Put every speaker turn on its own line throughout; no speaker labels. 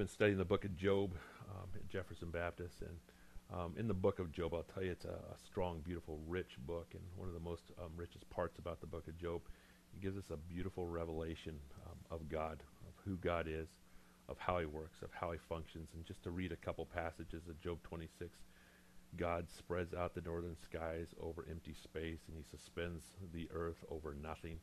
been studying the book of Job um, at Jefferson Baptist, and um, in the book of Job, I'll tell you it's a, a strong, beautiful, rich book, and one of the most um, richest parts about the book of Job, it gives us a beautiful revelation um, of God, of who God is, of how He works, of how He functions, and just to read a couple passages of Job 26. God spreads out the northern skies over empty space, and He suspends the earth over nothing.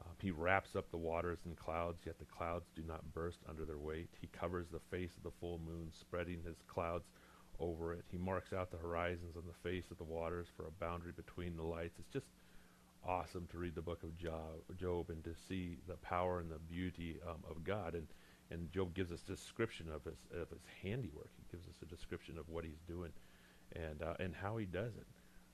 Um, he wraps up the waters in clouds, yet the clouds do not burst under their weight. He covers the face of the full moon, spreading his clouds over it. He marks out the horizons on the face of the waters for a boundary between the lights. It's just awesome to read the book of Job, and to see the power and the beauty um, of God. And, and Job gives us description of his, of his handiwork. He gives us a description of what he's doing and, uh, and how he does it.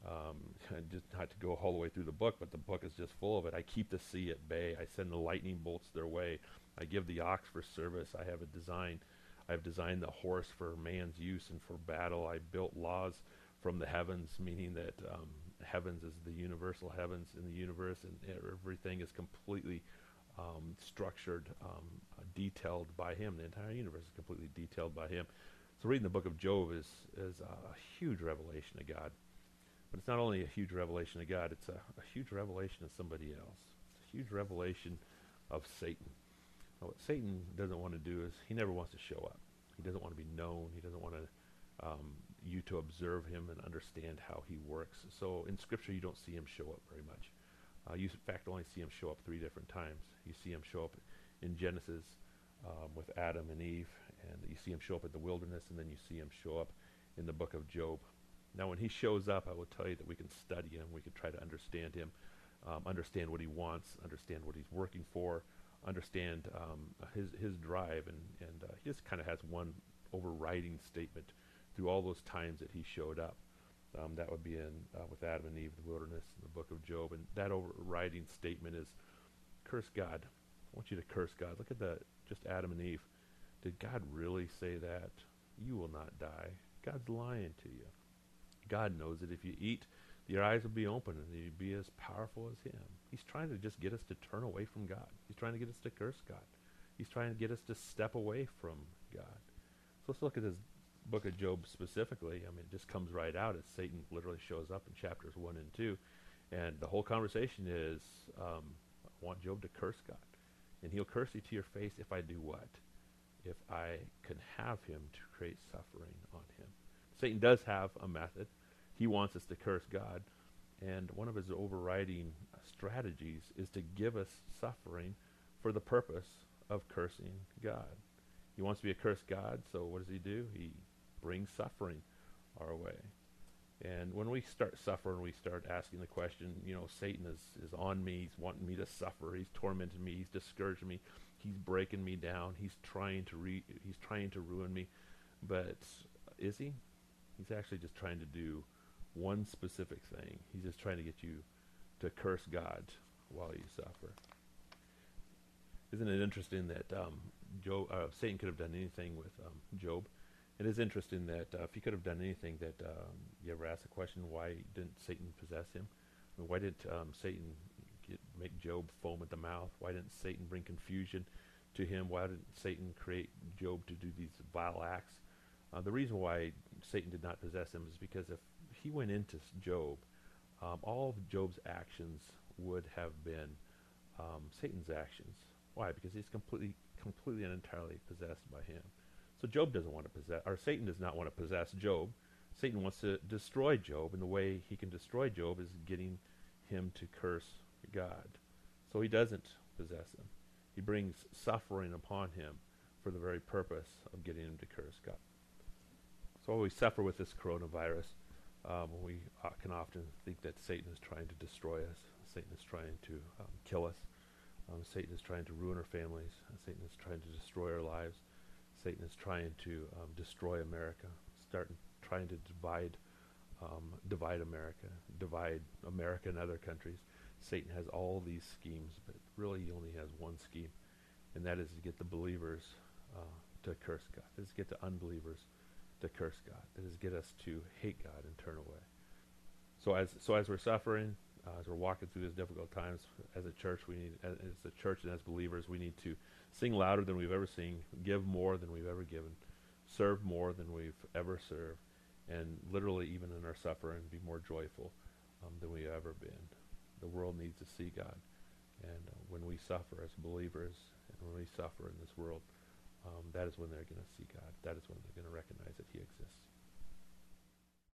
Um, just not to go all the way through the book, but the book is just full of it. I keep the sea at bay. I send the lightning bolts their way. I give the ox for service. I have a design. I've designed the horse for man's use and for battle. I built laws from the heavens, meaning that um, heavens is the universal heavens in the universe, and everything is completely um, structured, um, detailed by Him. The entire universe is completely detailed by Him. So reading the book of Job is is a huge revelation of God. But it's not only a huge revelation of God, it's a, a huge revelation of somebody else. It's a huge revelation of Satan. Now, what Satan doesn't want to do is he never wants to show up. He doesn't want to be known. He doesn't want to, um, you to observe him and understand how he works. So in Scripture, you don't see him show up very much. Uh, you, in fact, only see him show up three different times. You see him show up in Genesis um, with Adam and Eve, and you see him show up in the wilderness, and then you see him show up in the book of Job. Now, when he shows up, I will tell you that we can study him. We can try to understand him, um, understand what he wants, understand what he's working for, understand um, his his drive, and and uh, he just kind of has one overriding statement through all those times that he showed up. Um, that would be in uh, with Adam and Eve, the wilderness, the book of Job, and that overriding statement is, "Curse God." I want you to curse God. Look at the just Adam and Eve. Did God really say that? You will not die. God's lying to you. God knows that if you eat, your eyes will be open and you'll be as powerful as Him. He's trying to just get us to turn away from God. He's trying to get us to curse God. He's trying to get us to step away from God. So let's look at this book of Job specifically. I mean, it just comes right out as Satan literally shows up in chapters 1 and 2. And the whole conversation is um, I want Job to curse God. And he'll curse you to your face if I do what? If I can have him to create suffering on him. Satan does have a method. He wants us to curse God. And one of his overriding strategies is to give us suffering for the purpose of cursing God. He wants to be a cursed God, so what does he do? He brings suffering our way. And when we start suffering, we start asking the question, you know, Satan is, is on me. He's wanting me to suffer. He's tormenting me. He's discouraging me. He's breaking me down. He's trying to re- he's trying to ruin me. But is he? He's actually just trying to do one specific thing. He's just trying to get you to curse God while you suffer. Isn't it interesting that um, Job, uh, Satan could have done anything with um, Job? It is interesting that uh, if he could have done anything, that um, you ever ask the question, why didn't Satan possess him? I mean, why did um, Satan get, make Job foam at the mouth? Why didn't Satan bring confusion to him? Why didn't Satan create Job to do these vile acts? Uh, the reason why Satan did not possess him is because if he went into Job, um, all of Job's actions would have been um, Satan's actions. Why? Because he's completely, completely and entirely possessed by him. So Job doesn't want to possess, or Satan does not want to possess Job. Satan wants to destroy Job, and the way he can destroy Job is getting him to curse God. So he doesn't possess him. He brings suffering upon him for the very purpose of getting him to curse God. So we suffer with this coronavirus. Um, we uh, can often think that Satan is trying to destroy us. Satan is trying to um, kill us. Um, Satan is trying to ruin our families. Satan is trying to destroy our lives. Satan is trying to um, destroy America, start trying to divide, um, divide America, divide America and other countries. Satan has all these schemes, but really he only has one scheme, and that is to get the believers uh, to curse God. Is to get the unbelievers to curse God. That is get us to hate God and turn away. So as so as we're suffering, uh, as we're walking through these difficult times, as a church, we need as a church and as believers, we need to sing louder than we've ever seen, give more than we've ever given, serve more than we've ever served, and literally, even in our suffering, be more joyful um, than we've ever been. The world needs to see God. And uh, when we suffer as believers, and when we suffer in this world, um, that is when they're going to see God. That is when they're going to recognize that He exists.